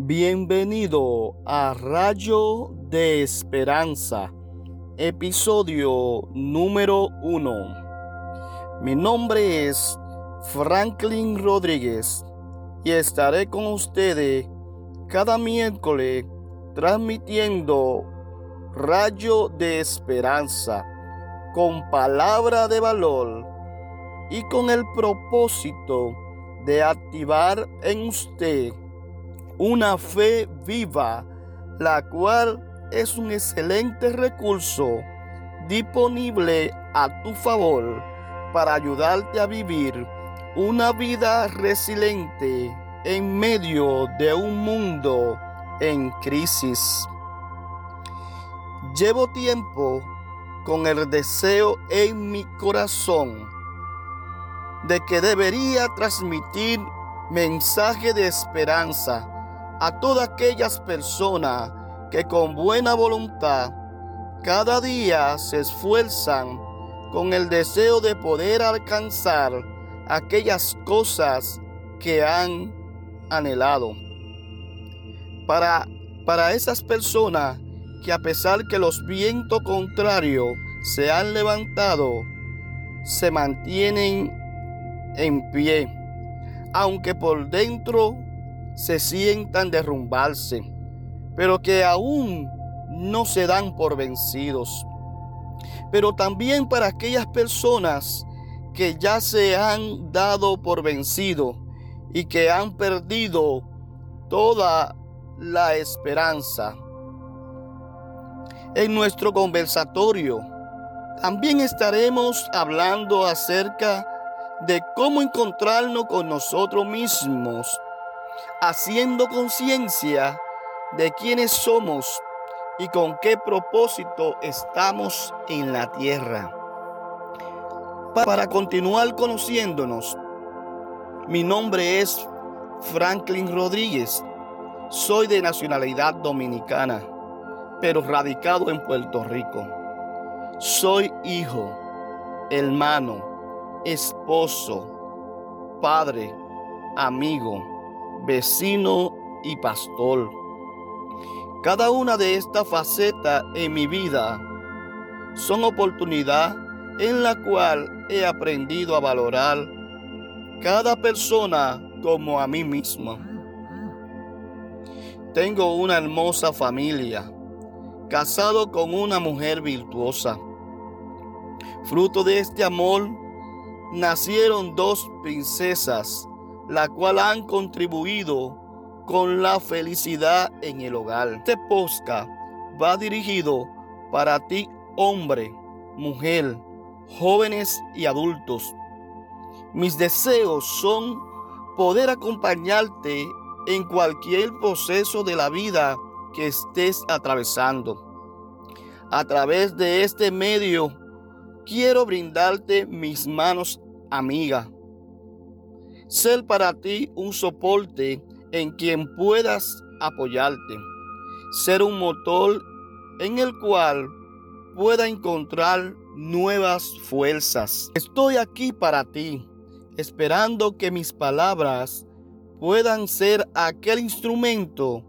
Bienvenido a Rayo de Esperanza, episodio número uno. Mi nombre es Franklin Rodríguez y estaré con ustedes cada miércoles transmitiendo Rayo de Esperanza con palabra de valor y con el propósito de activar en usted una fe viva, la cual es un excelente recurso disponible a tu favor para ayudarte a vivir una vida resiliente en medio de un mundo en crisis. Llevo tiempo con el deseo en mi corazón de que debería transmitir mensaje de esperanza a todas aquellas personas que con buena voluntad cada día se esfuerzan con el deseo de poder alcanzar aquellas cosas que han anhelado. Para, para esas personas que a pesar que los vientos contrarios se han levantado, se mantienen en pie, aunque por dentro se sientan derrumbarse, pero que aún no se dan por vencidos. Pero también para aquellas personas que ya se han dado por vencido y que han perdido toda la esperanza. En nuestro conversatorio también estaremos hablando acerca de cómo encontrarnos con nosotros mismos haciendo conciencia de quiénes somos y con qué propósito estamos en la tierra. Para continuar conociéndonos, mi nombre es Franklin Rodríguez. Soy de nacionalidad dominicana, pero radicado en Puerto Rico. Soy hijo, hermano, esposo, padre, amigo vecino y pastor. Cada una de estas facetas en mi vida son oportunidad en la cual he aprendido a valorar cada persona como a mí mismo. Tengo una hermosa familia, casado con una mujer virtuosa. Fruto de este amor nacieron dos princesas la cual han contribuido con la felicidad en el hogar. Este posca va dirigido para ti, hombre, mujer, jóvenes y adultos. Mis deseos son poder acompañarte en cualquier proceso de la vida que estés atravesando. A través de este medio, quiero brindarte mis manos amigas ser para ti un soporte en quien puedas apoyarte, ser un motor en el cual pueda encontrar nuevas fuerzas. Estoy aquí para ti, esperando que mis palabras puedan ser aquel instrumento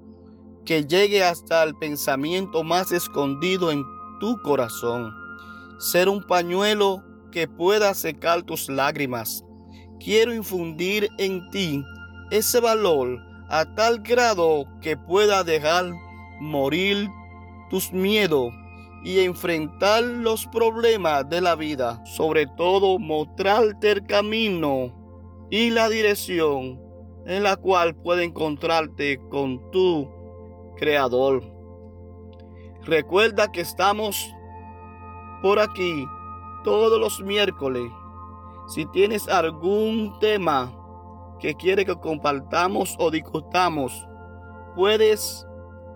que llegue hasta el pensamiento más escondido en tu corazón. Ser un pañuelo que pueda secar tus lágrimas quiero infundir en ti ese valor a tal grado que pueda dejar morir tus miedos y enfrentar los problemas de la vida. Sobre todo mostrarte el camino y la dirección en la cual puede encontrarte con tu Creador. Recuerda que estamos por aquí todos los miércoles si tienes algún tema que quiere que compartamos o discutamos, puedes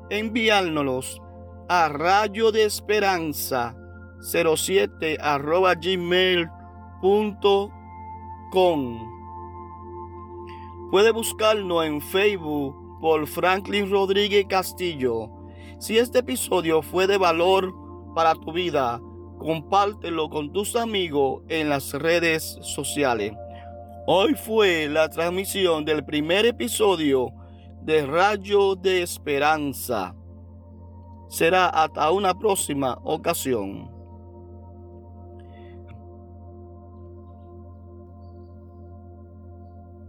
enviárnoslos a rayo de esperanza 07 arroba gmail.com. Puede buscarnos en Facebook por Franklin Rodríguez Castillo. Si este episodio fue de valor para tu vida, compártelo con tus amigos en las redes sociales. Hoy fue la transmisión del primer episodio de rayo de esperanza. Será hasta una próxima ocasión.